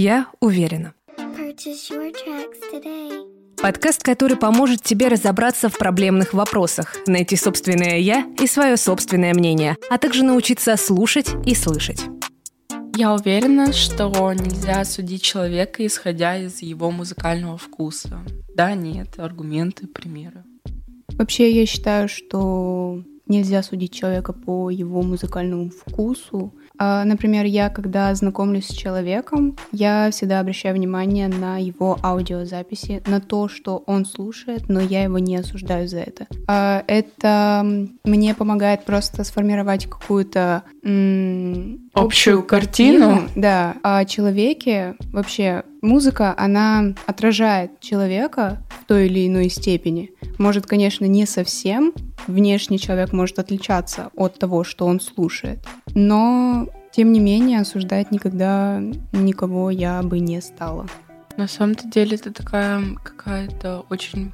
Я уверена. Подкаст, который поможет тебе разобраться в проблемных вопросах, найти собственное «я» и свое собственное мнение, а также научиться слушать и слышать. Я уверена, что нельзя судить человека, исходя из его музыкального вкуса. Да, нет, аргументы, примеры. Вообще, я считаю, что нельзя судить человека по его музыкальному вкусу, например, я, когда знакомлюсь с человеком, я всегда обращаю внимание на его аудиозаписи, на то, что он слушает, но я его не осуждаю за это. А, это мне помогает просто сформировать какую-то общую, общую картину, картину да, о человеке. Вообще, музыка, она отражает человека в той или иной степени. Может, конечно, не совсем. Внешне человек может отличаться от того, что он слушает. Но, тем не менее, осуждать никогда никого я бы не стала. На самом-то деле это такая какая-то очень,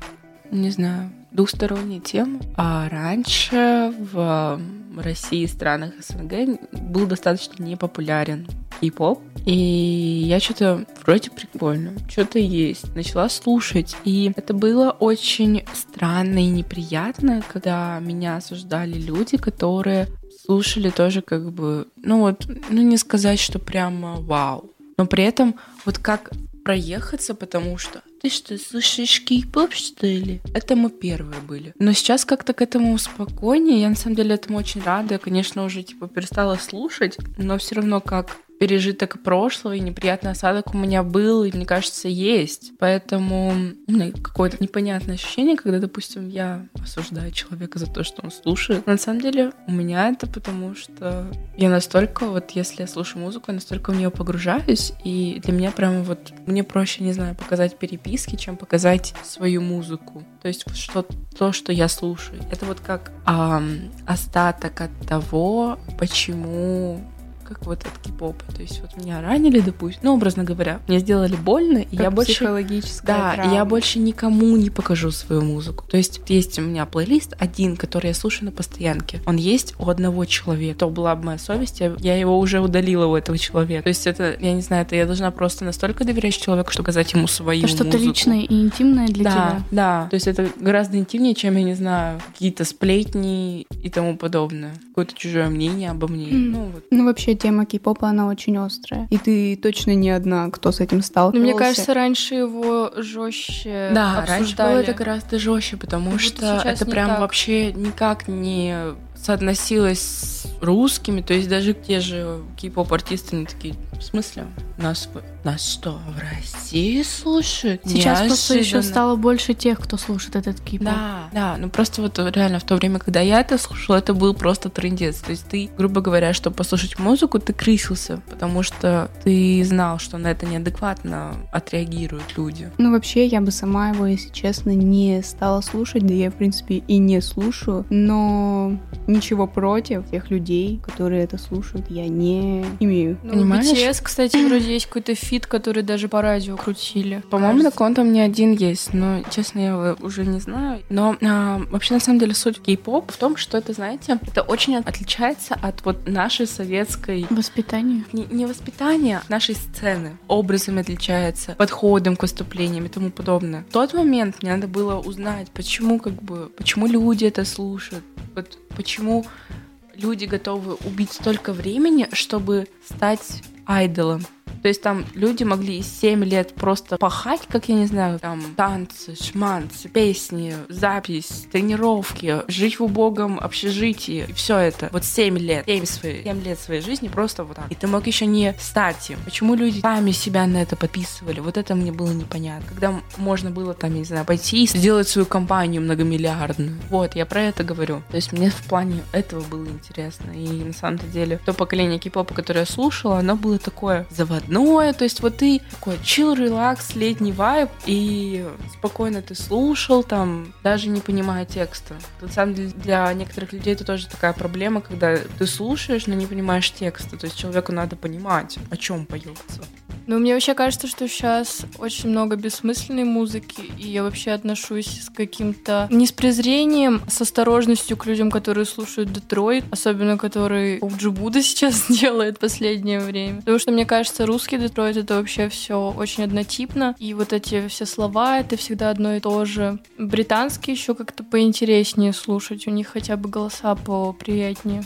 не знаю, двухсторонняя тема. А раньше в России и странах СНГ был достаточно непопулярен кей-поп. И я что-то вроде прикольно, что-то есть. Начала слушать. И это было очень странно и неприятно, когда меня осуждали люди, которые слушали тоже как бы, ну вот, ну не сказать, что прямо вау. Но при этом вот как проехаться, потому что ты что, слушаешь кей-поп, что ли? Это мы первые были. Но сейчас как-то к этому спокойнее. Я на самом деле этому очень рада. Я, конечно, уже типа перестала слушать, но все равно как пережиток прошлого и неприятный осадок у меня был, и, мне кажется, есть. Поэтому у меня какое-то непонятное ощущение, когда, допустим, я осуждаю человека за то, что он слушает. Но на самом деле у меня это потому, что я настолько, вот если я слушаю музыку, я настолько в нее погружаюсь, и для меня прямо вот, мне проще, не знаю, показать переписки, чем показать свою музыку. То есть что, то, что я слушаю. Это вот как эм, остаток от того, почему как вот от кей-попа. То есть вот меня ранили, допустим, ну, образно говоря, мне сделали больно, и я больше... психологическая Да, травма. я больше никому не покажу свою музыку. То есть есть у меня плейлист один, который я слушаю на постоянке. Он есть у одного человека. То была бы моя совесть, я, я его уже удалила у этого человека. То есть это, я не знаю, это я должна просто настолько доверять человеку, чтобы сказать ему свою это что-то личное и интимное для да, тебя. Да, то есть это гораздо интимнее, чем, я не знаю, какие-то сплетни и тому подобное. Какое-то чужое мнение обо мне. Mm. Ну, вот. ну, вообще, тема кей-попа, она очень острая. И ты точно не одна, кто с этим сталкивался. Но мне кажется, раньше его жестче Да, обсуждали. раньше было это гораздо жестче, потому как что это прям так. вообще никак не соотносилось с русскими, то есть даже те же кей-поп-артисты, они такие, в смысле? Нас, нас что, в России слушают? Сейчас Неожиданно. просто еще стало больше тех, кто слушает этот кей-поп. Да, да, ну просто вот реально в то время, когда я это слушала, это был просто трендец. То есть ты, грубо говоря, чтобы послушать музыку, ты крысился, потому что ты знал, что на это неадекватно отреагируют люди. Ну вообще, я бы сама его, если честно, не стала слушать, да я, в принципе, и не слушаю, но ничего против тех людей, которые это слушают, я не имею. Ну, Понимаешь? BTS, кстати, вроде есть какой-то feat, который даже по радио крутили. По-моему, на он там не один есть, но, честно, я его уже не знаю. Но а, вообще, на самом деле, суть K-pop в том, что это, знаете, это очень отличается от вот нашей советской... Воспитания? Не, не воспитания, а нашей сцены. Образами отличается, подходом к выступлениям и тому подобное. В тот момент мне надо было узнать, почему как бы, почему люди это слушают, вот почему люди готовы убить столько времени, чтобы стать айдолом. То есть там люди могли 7 лет просто пахать, как я не знаю, там танцы, шманцы, песни, запись, тренировки, жить в убогом общежитии, все это. Вот 7 лет, 7, свои, 7 лет своей жизни просто вот так. И ты мог еще не стать им. Почему люди сами себя на это подписывали? Вот это мне было непонятно. Когда можно было там, я не знаю, пойти и сделать свою компанию многомиллиардную. Вот, я про это говорю. То есть мне в плане этого было интересно. И на самом деле то поколение кей-попа, которое я слушала, оно было такое заводное выходное, то есть вот ты такой чил, релакс, летний вайб, и спокойно ты слушал там, даже не понимая текста. На самом деле для некоторых людей это тоже такая проблема, когда ты слушаешь, но не понимаешь текста, то есть человеку надо понимать, о чем поется. Ну, мне вообще кажется, что сейчас очень много бессмысленной музыки, и я вообще отношусь с каким-то не с презрением, а с осторожностью к людям, которые слушают Детройт, особенно который Джибуда сейчас делает последнее время. Потому что мне кажется, русский Детройт это вообще все очень однотипно, и вот эти все слова это всегда одно и то же. Британский еще как-то поинтереснее слушать, у них хотя бы голоса поприятнее.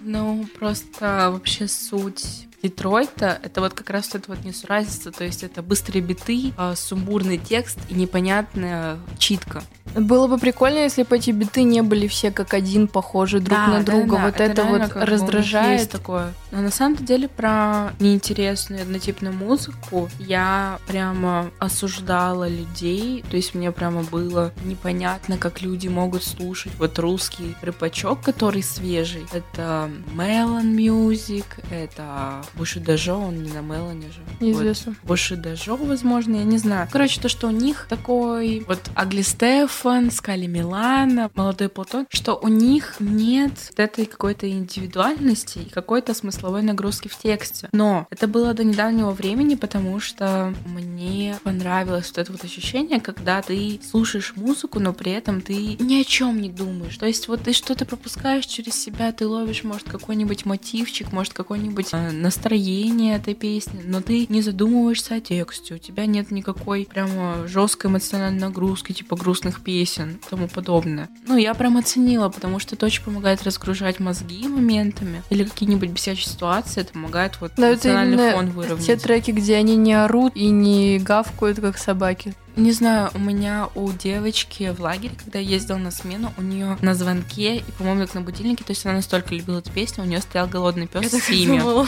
Ну, просто вообще суть Детройта, это вот как раз это вот несуразица, то есть это быстрые биты, а, сумбурный текст и непонятная читка. Было бы прикольно, если бы эти биты не были все как один похожи друг Да, на да, друга. да, вот это, реально вот раздражает. Есть такое. Но на самом деле про неинтересную однотипную музыку я прямо осуждала людей. То есть мне прямо было непонятно, как люди могут слушать вот русский рэпачок, который свежий. Это Melon Music, это Буши Дажо, он не на Мелоне же. Неизвестно. Вот. Буши Дажо, возможно, я не знаю. Короче, то, что у них такой вот Агли Стефан, Скали Милана, Молодой Платон, что у них нет вот этой какой-то индивидуальности и какой-то смысловой нагрузки в тексте. Но это было до недавнего времени, потому что мне понравилось вот это вот ощущение, когда ты слушаешь музыку, но при этом ты ни о чем не думаешь. То есть вот ты что-то пропускаешь через себя, ты ловишь, может, какой-нибудь мотивчик, может, какое-нибудь э, настроение этой песни, но ты не задумываешься о тексте, у тебя нет никакой прямо жесткой эмоциональной нагрузки, типа грустных песен и тому подобное. Ну, я прям оценила, потому что это очень помогает разгружать мозги моментами или какие-нибудь бесячие ситуации, это помогает вот Но это эмоциональный именно фон выровнять. Те треки, где они не орут и не гавкают, как собаки. Не знаю, у меня у девочки в лагере, когда я ездила на смену, у нее на звонке и, по-моему, как на будильнике, то есть она настолько любила эту песню, у нее стоял голодный пес с.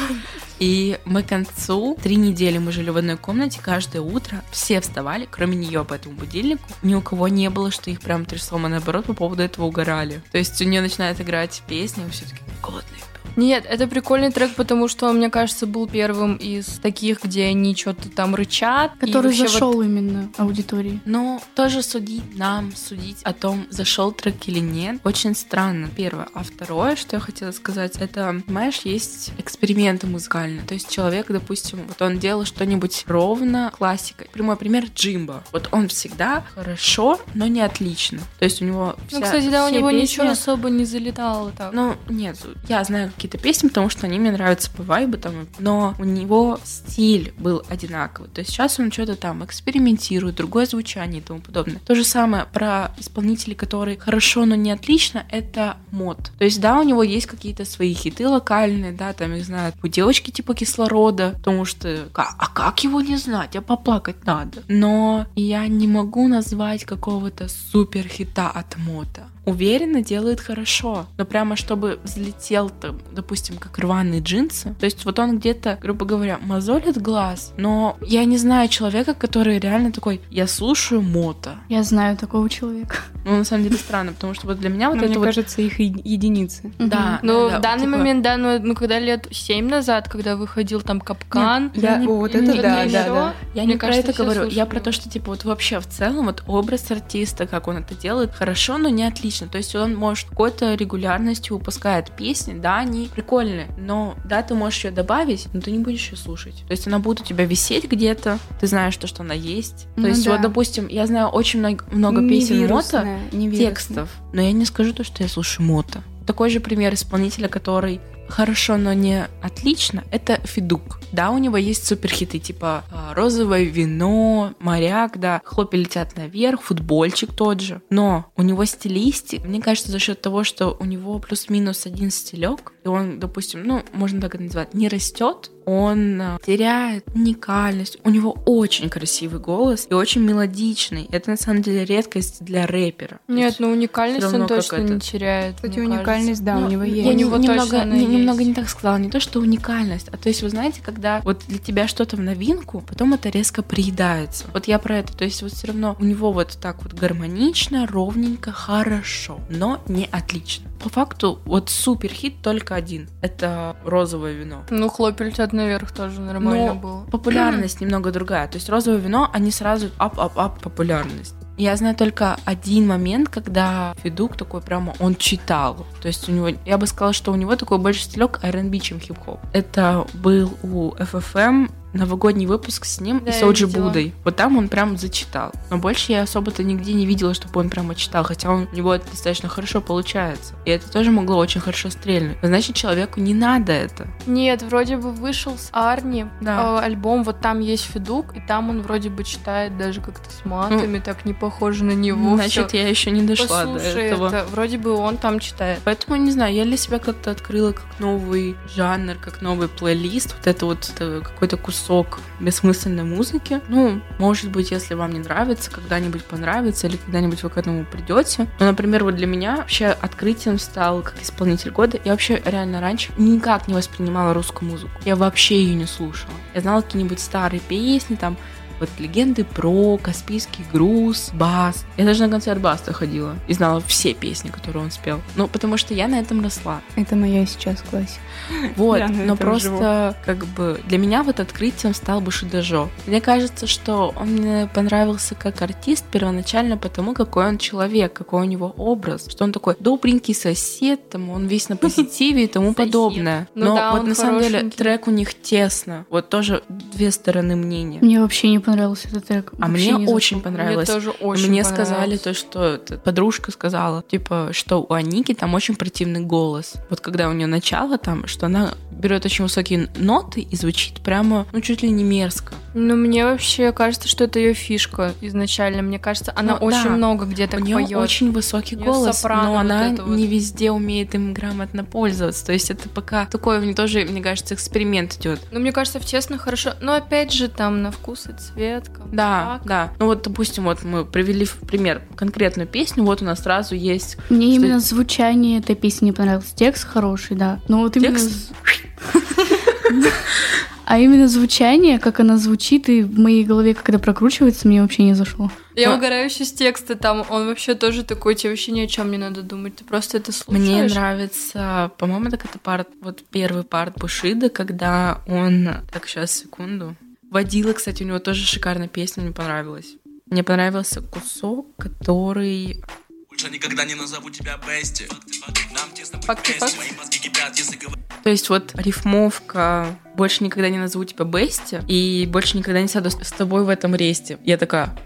И мы к концу, три недели мы жили в одной комнате, каждое утро все вставали, кроме нее по этому будильнику. Ни у кого не было, что их прям трясло, мы наоборот по поводу этого угорали. То есть у нее начинает играть песня, и все таки голодный. Нет, это прикольный трек, потому что он, мне кажется, был первым из таких, где они что-то там рычат. Который вообще вот- зашел именно аудитории. Но тоже судить нам, судить о том, зашел трек или нет, очень странно, первое. А второе, что я хотела сказать, это, понимаешь, есть эксперименты музыкальные. То есть человек, допустим, вот он делал что-нибудь ровно классикой. Прямой пример Джимба. Вот он всегда хорошо, но не отлично. То есть у него Ну, вся- кстати, да, у него песни- ничего особо не залетало так. ну, нет, я знаю какие-то песни, потому что они мне нравятся по вайбу, там, но у него стиль был одинаковый. То есть сейчас он что-то там экспериментирует, другое звучание и тому подобное. То же самое про исполнителей, которые хорошо, но не отлично, это мод. То есть, да, у него есть какие-то свои хиты локальные, да, там их знают у девочки типа кислорода, потому что а как его не знать, а поплакать надо. Но я не могу назвать какого-то супер хита от мода уверенно делает хорошо, но прямо чтобы взлетел там, допустим, как рваные джинсы, то есть вот он где-то, грубо говоря, мозолит глаз, но я не знаю человека, который реально такой, я слушаю мото. Я знаю такого человека. Ну, на самом деле странно, потому что вот для меня вот Но это мне вот... кажется, их единицы. Да, Ну, да, в данный типа- момент, да, ну, ну, когда лет семь назад, когда выходил там Капкан, Я, не- о, вот это не- да, не- да, да. Я Мне не кажется, про это говорю, я про то, что типа вот вообще в целом вот образ артиста, как он это делает, хорошо, но не отлично. То есть он может какой-то регулярностью выпускает песни, да, они прикольные, но да, ты можешь ее добавить, но ты не будешь ее слушать. То есть она будет у тебя висеть где-то, ты знаешь то, что она есть. То Ну есть да. вот, допустим, я знаю очень много, много песен мото, невирусная. текстов, но я не скажу то, что я слушаю мото. Такой же пример исполнителя, который хорошо, но не отлично, это Федук. Да, у него есть суперхиты, типа а, «Розовое вино», «Моряк», да, «Хлопья летят наверх», «Футбольчик» тот же. Но у него стилистик, мне кажется, за счет того, что у него плюс-минус один стилек, и он, допустим, ну, можно так это назвать, не растет, он а, теряет уникальность. У него очень красивый голос и очень мелодичный. Это на самом деле редкость для рэпера. Нет, есть ну уникальность он точно не теряет. Кстати, уникальность, да, ну, у него я есть. У не- него немного, точно не- немного не так сказала. Не то, что уникальность, а то есть, вы знаете, когда вот для тебя что-то в новинку, потом это резко приедается. Вот я про это. То есть вот все равно у него вот так вот гармонично, ровненько, хорошо, но не отлично. По факту вот супер хит только один. Это розовое вино. Ну, хлопья летят наверх тоже нормально Но было. популярность немного другая. То есть розовое вино, они сразу up-up-up популярность. Я знаю только один момент, когда Федук такой прямо, он читал. То есть у него, я бы сказала, что у него такой больше стилек R&B, чем хип-хоп. Это был у FFM новогодний выпуск с ним Да, я видела. Будой. Вот там он прям зачитал. Но больше я особо-то нигде не видела, чтобы он прямо читал, хотя он, у него это достаточно хорошо получается. И это тоже могло очень хорошо стрельнуть. Значит, человеку не надо это. Нет, вроде бы вышел с Арни Да. э, альбом, вот там есть Федук, и там он вроде бы читает даже как-то с матами, так не похоже на него. Значит, всё. я еще не дошла до Послушай этого. это, вроде бы он там читает. Поэтому, не знаю, я для себя как-то открыла как новый жанр, как новый плейлист. Вот это вот э, какой-то кусок бессмысленной музыки. Ну, может быть, если вам не нравится, когда-нибудь понравится или когда-нибудь вы к этому придете. Но, например, вот для меня вообще открытием стал как исполнитель года. Я вообще реально раньше никак не воспринимала русскую музыку. Я вообще ее не слушала. Я знала какие-нибудь старые песни, там, вот легенды про Каспийский груз, бас. Я даже на концерт Баста ходила и знала все песни, которые он спел. Ну, потому что я на этом росла. Это моя сейчас классика. Вот, Я но просто как бы для меня вот открытием стал бы Шидажо. Мне кажется, что он мне понравился как артист первоначально потому, какой он человек, какой у него образ, что он такой добренький сосед, там он весь на позитиве и тому подобное. Ну Но вот на самом деле трек у них тесно. Вот тоже две стороны мнения. Мне вообще не понравился этот трек. А Вообще мне очень понравилось. Мне тоже очень Мне сказали то, что подружка сказала, типа, что у Аники там очень противный голос. Вот когда у нее начало там, что она берет очень высокие ноты и звучит прямо, ну, чуть ли не мерзко. Ну, мне вообще кажется, что это ее фишка изначально. Мне кажется, она Ну, очень да. много где у так нее поет. очень высокий У неё голос, сопрано но вот она вот. не везде умеет им грамотно пользоваться. То есть это пока такой у нее тоже, мне кажется, эксперимент идет. Ну, мне кажется, в тесно хорошо. Но опять же, там на вкус и цвет. кому Да, да. Ну вот, допустим, вот мы привели в пример конкретную песню, вот у нас сразу есть Мне Что именно звучание этой песни не понравилось. Текст хороший, да. Но вот именно... Текст? А именно звучание, как она звучит, и в моей голове, когда прокручивается, мне вообще не зашло. Я Но- угораю еще с текста, там он вообще тоже такой, тебе вообще ни о чем не надо думать, ты просто это слушаешь. Мне нравится, по-моему, так это парт, вот первый парт Бушида, когда он, так сейчас секунду, водила, кстати, у него тоже шикарная песня, мне понравилась. Мне понравился кусок, который Больше никогда не назову тебя Бести. Нам тесно Факты, факты. То есть вот рифмовка «Больше никогда не назову тебя Бести» и «Больше никогда не сяду с тобой в этом ресте». Я такая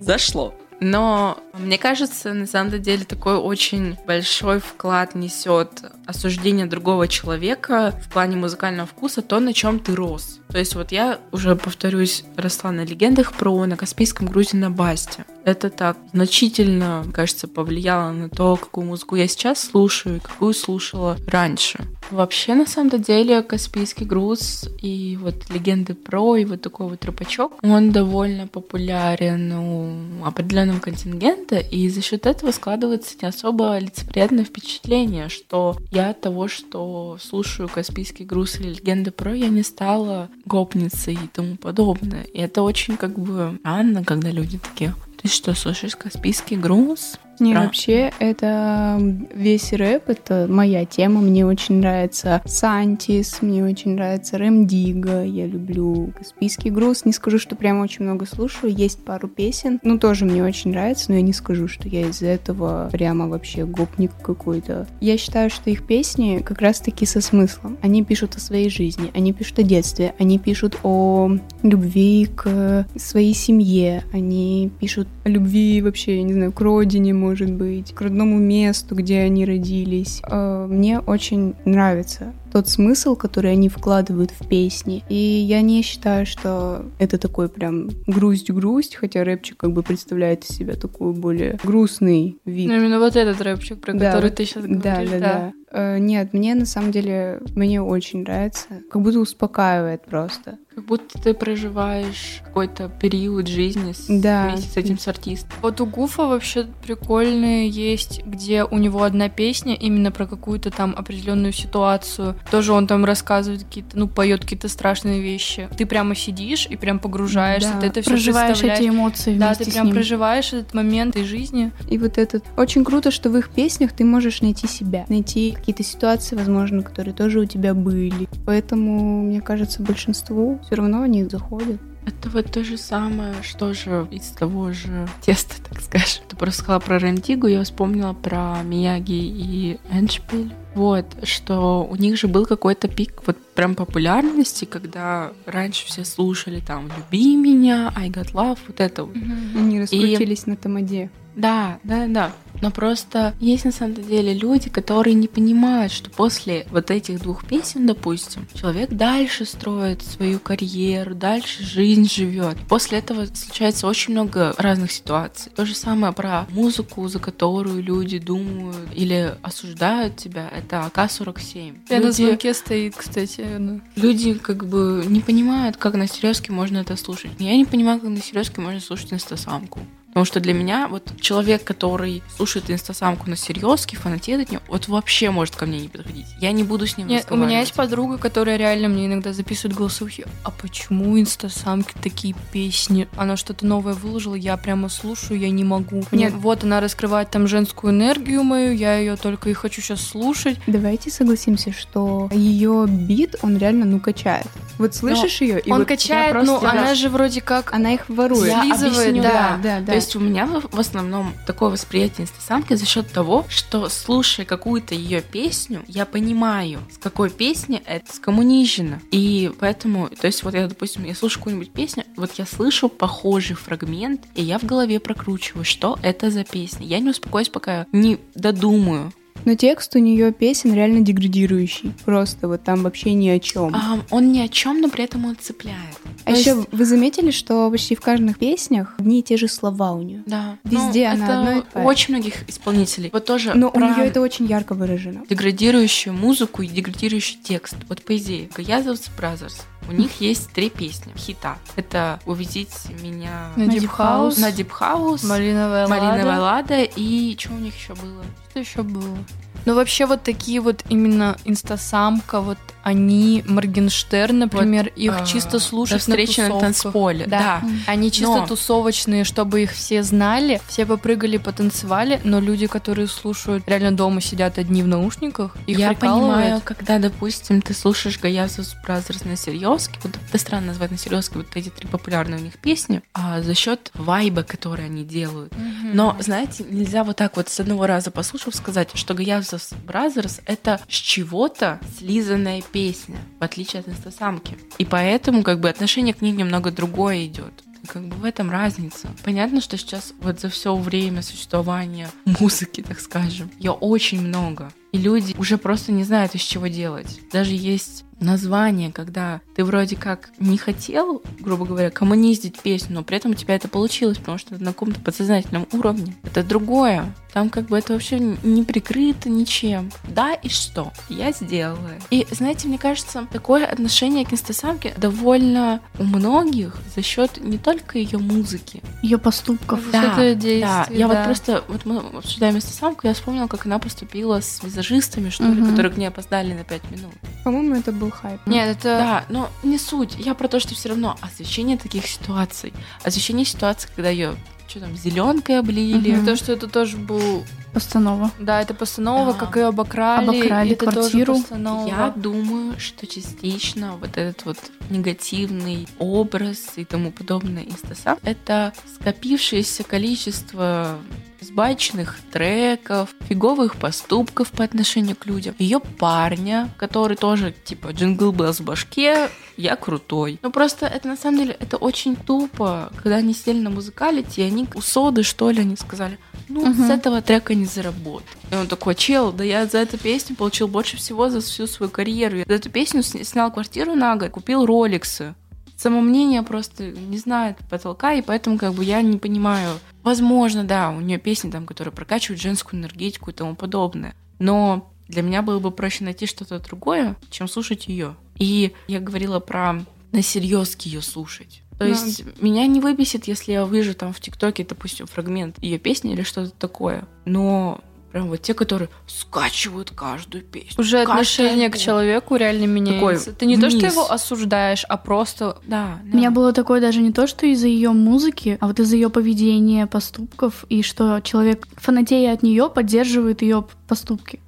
«Зашло». Но мне кажется, на самом деле такой очень большой вклад несет осуждение другого человека в плане музыкального вкуса, то, на чем ты рос. То есть вот я уже, повторюсь, росла на легендах про на Каспийском грузе на Басте. Это так значительно, кажется, повлияло на то, какую музыку я сейчас слушаю и какую слушала раньше. Вообще, на самом деле, Каспийский груз и вот легенды про, и вот такой вот трупачок, он довольно популярен у определенного контингента, и за счет этого складывается не особо лицеприятное впечатление, что я от того, что слушаю Каспийский груз или легенды про, я не стала гопницей и тому подобное. И это очень как бы странно, когда люди такие, ты что, слушаешь Каспийский груз? Не, Стра- вообще, это весь рэп, это моя тема. Мне очень нравится Сантис, мне очень нравится Рэм Дига, я люблю Каспийский груз. Не скажу, что прям очень много слушаю, есть пару песен, ну тоже мне очень нравится, но я не скажу, что я из-за этого прямо вообще гопник какой-то. Я считаю, что их песни как раз-таки со смыслом. Они пишут о своей жизни, они пишут о детстве, они пишут о любви к своей семье, они пишут о любви вообще, я не знаю, к родине, может быть, к родному месту, где они родились. Э, Мне очень нравится тот смысл, который они вкладывают в песни. И я не считаю, что это такой прям грусть-грусть, хотя рэпчик как бы представляет из себя такой более грустный вид. Ну, именно вот этот рэпчик, про Да, который ты сейчас Да, говоришь, да, да. Э, Нет, мне на самом деле, мне очень нравится. Как будто успокаивает просто. Как будто ты проживаешь какой-то период жизни с, Да. вместе с этим с артистом. Вот у Гуфа вообще прикольные есть, где у него одна песня именно про какую-то там определенную ситуацию. Тоже он там рассказывает какие-то, ну, поет какие-то страшные вещи. Ты прямо сидишь и прям погружаешься, Да, ты это все проживаешь эти эмоции Да, ты с прям ним. проживаешь этот момент из жизни. И вот этот... Очень круто, что в их песнях ты можешь найти себя. Найти какие-то ситуации, возможно, которые тоже у тебя были. Поэтому, мне кажется, большинству все равно они заходят. Это вот то же самое, что же из того же теста, так скажем. Ты просто сказала про Рентигу, я вспомнила про Мияги и Эншпиль. Вот, что у них же был какой-то пик вот прям популярности, когда раньше все слушали там «Люби меня», «I got love», вот это вот. Они раскрутились на тамаде. Да, да, да. Но просто есть на самом деле люди, которые не понимают, что после вот этих двух песен, допустим, человек дальше строит свою карьеру, дальше жизнь живет. После этого случается очень много разных ситуаций. То же самое про музыку, за которую люди думают или осуждают тебя, это АК-47. Я на Люди- звонке стоит, кстати. ну. Люди как бы не понимают, как на серьезке можно это слушать. Я не понимаю, как на серьезке можно слушать инстасамку. Потому что для меня вот человек, который слушает инстасамку на серьезке, фанатеет от нее, вот вообще может ко мне не подходить. Я не буду с ним Нет, у меня есть подруга, которая реально мне иногда записывает голосовухи. А почему инстасамки такие песни? Она что-то новое выложила, я прямо слушаю, я не могу. Нет. вот она раскрывает там женскую энергию мою, я ее только и хочу сейчас слушать. Давайте согласимся, что ее бит, он реально, ну, качает. Вот слышишь ее, и Он вот качает, просто- ну она же вроде как... она их ворует. Я слизывает, объясню, да. да, да. Есть у меня в основном такое восприятие инстасамки за счет того, что слушая какую-то ее песню, я понимаю, с какой песни это скоммунижено. И поэтому, то есть вот я, допустим, я слушаю какую-нибудь песню, вот я слышу похожий фрагмент, и я в голове прокручиваю, что это за песня. Я не успокоюсь, пока не додумаю. Но текст у нее песен реально деградирующий. Просто вот там вообще ни о чем. А, А, он ни о чем, но при этом он цепляет. То еще есть- вы заметили, что почти в каждых песнях одни и те же слова у нее. да, Везде ну, она это одно и у то очень многих исполнителей. Вот тоже Но у про- нее это очень ярко выражено. деградирующую музыку и деградирующий текст. Вот по идее, Гаязовс Brothers, у них есть три песни, хита. Это «Увезите меня На House, на House», Малиновая «Малиновая лада. лада» и что у них еще было? Что еще было? Ну, вообще, вот такие вот именно инстасамка, вот они, Моргенштерн, например, их А, чисто «До слушают на встречи на танцполе. Да. Да. Они чисто Но- тусовочные, чтобы их все знали, все попрыгали, потанцевали, но люди, которые слушают, реально дома сидят одни в наушниках, их Я понимаю, когда, допустим, ты слушаешь Гаязовс Brothers на серьезке, вот это странно назвать на серьезке вот эти три популярные у них песни, а за счет вайба, который они делают. Мгм. Но, знаете, нельзя вот так вот с одного раза послушав сказать, что Гаязовс Brothers — это с чего-то слизанная песня, в отличие от инстасамки. И поэтому как бы отношение к ним немного другое идет. Как бы в этом разница. Понятно, что сейчас вот за все время существования музыки, так скажем, ее очень много. И люди уже просто не знают, из чего делать. Даже есть название, когда ты вроде как не хотел, грубо говоря, коммуниздить песню, но при этом у тебя это получилось, потому что на каком-то подсознательном уровне. Это другое. Там как бы это вообще не прикрыто ничем. Да, и что? Я сделала. И знаете, мне кажется, такое отношение к инстасамке довольно у многих за счет не только ее музыки. Ее поступков. Вот это действие, да. Я вот да. просто, вот мы обсуждаем инстасамку, я вспомнила, как она поступила с визажистами, что ли, Мгм. которые к ней опоздали на 5 минут. По-моему, это был хайп. Нет, это... Да, но не суть. Я про то, что все равно освещение таких ситуаций, освещение ситуаций, когда ее что там, зеленкой облили. Мгм. То, что это тоже был... Постанова. Да, это постанова, Да. как и обокрали. Обокрали это квартиру. Тоже постанова. Я думаю, что частично вот этот вот негативный образ и тому подобное инстасам — это скопившееся количество сбачных треков, фиговых поступков по отношению к людям. Ее парня, который тоже типа джингл был в башке, я крутой. Ну просто это на самом деле это очень тупо, когда они сидели на музыкалите, и они у Соды, что ли, они сказали, ну, Мгм. с этого трека не заработай. И он такой, чел, да я за эту песню получил больше всего за всю свою карьеру. Я за эту песню сня- снял квартиру на год, купил роликсы. Самомнение просто не знает потолка, и поэтому как бы я не понимаю. Возможно, да, у нее песни там, которые прокачивают женскую энергетику и тому подобное. Но для меня было бы проще найти что-то другое, чем слушать ее. И я говорила про на серьезки ее слушать. То Да. есть меня не выбесит, если я увижу там в ТикТоке, допустим, фрагмент ее песни или что-то такое. Но прям вот те, которые скачивают каждую песню. Уже каждый отношение к альбом. человеку реально меняется. Ты не то, что вниз. его осуждаешь, а просто Да, У меня было такое даже не то, что из-за ее музыки, а вот из-за ее поведения, поступков, и что человек, фанатея от нее, поддерживает ее поступки.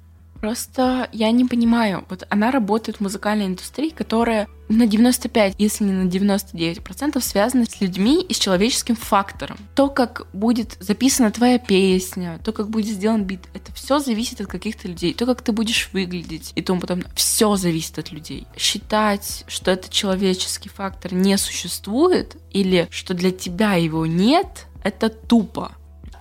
Просто я не понимаю. Вот она работает в музыкальной индустрии, которая на 95, если не на 99% связана с людьми и с человеческим фактором. То, как будет записана твоя песня, то, как будет сделан бит, это все зависит от каких-то людей. То, как ты будешь выглядеть и тому потом, все зависит от людей. Считать, что этот человеческий фактор не существует или что для тебя его нет, это тупо.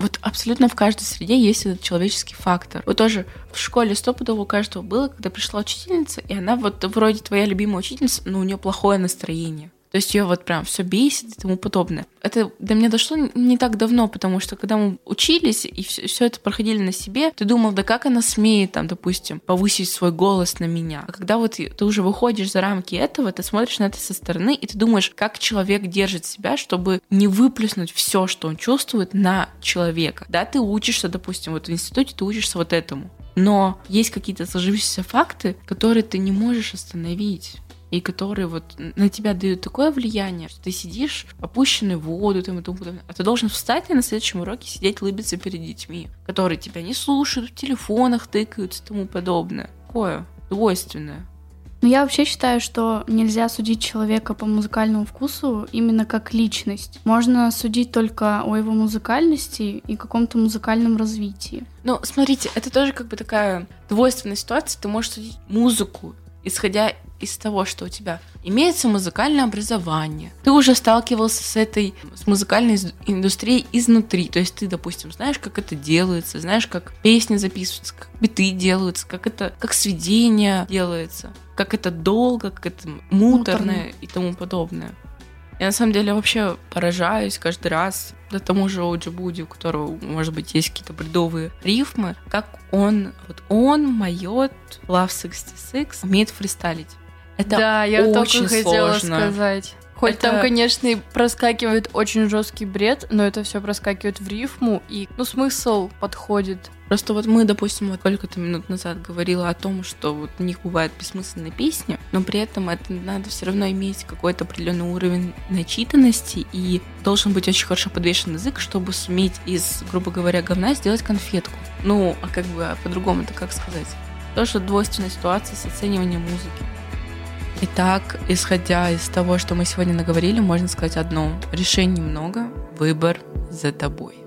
Вот абсолютно в каждой среде есть этот человеческий фактор. Вот тоже в школе стопудово у каждого было, когда пришла учительница, и она вот вроде твоя любимая учительница, но у нее плохое настроение. То есть ее вот прям все бесит и тому подобное. Это до меня дошло не так давно, потому что когда мы учились и все, это проходили на себе, ты думал, да как она смеет там, допустим, повысить свой голос на меня. А когда вот ты уже выходишь за рамки этого, ты смотришь на это со стороны и ты думаешь, как человек держит себя, чтобы не выплеснуть все, что он чувствует, на человека. Да, ты учишься, допустим, вот в институте ты учишься вот этому. Но есть какие-то сложившиеся факты, которые ты не можешь остановить и которые вот на тебя дают такое влияние, что ты сидишь опущенный в воду там, и тому подобное. А ты должен встать и на следующем уроке сидеть лыбиться перед детьми, которые тебя не слушают, в телефонах тыкаются и тому подобное. Такое двойственное. Но я вообще считаю, что нельзя судить человека по музыкальному вкусу именно как личность. Можно судить только о его музыкальности и каком-то музыкальном развитии. Ну, смотрите, это тоже как бы такая двойственная ситуация. Ты можешь судить музыку, исходя из того, что у тебя имеется музыкальное образование, ты уже сталкивался с этой, с музыкальной индустрией изнутри, то есть ты, допустим, знаешь, как это делается, знаешь, как песни записываются, как биты делаются, как это, как сведение делается, как это долго, как это Муторно. и тому подобное. Я на самом деле вообще поражаюсь каждый раз да тому же Оджи Буди, у которого, может быть, есть какие-то бредовые рифмы, как он, вот он, Майот, Love 66 умеет фристайлить. Это да, я очень только хотела сложно. сказать. Хоть Это- там, конечно, и проскакивает очень жесткий бред, но это все проскакивает в рифму, и ну смысл подходит. Просто вот мы, допустим, вот сколько-то минут назад говорила о том, что вот у них бывают бессмысленные песни, но при этом это надо все равно иметь какой-то определенный уровень начитанности и должен быть очень хорошо подвешен язык, чтобы суметь из, грубо говоря, говна сделать конфетку. Ну, а как бы а по-другому-то как сказать? Тоже двойственная ситуация с оцениванием музыки. Итак, исходя из того, что мы сегодня наговорили, можно сказать одно. Решений много, выбор за тобой.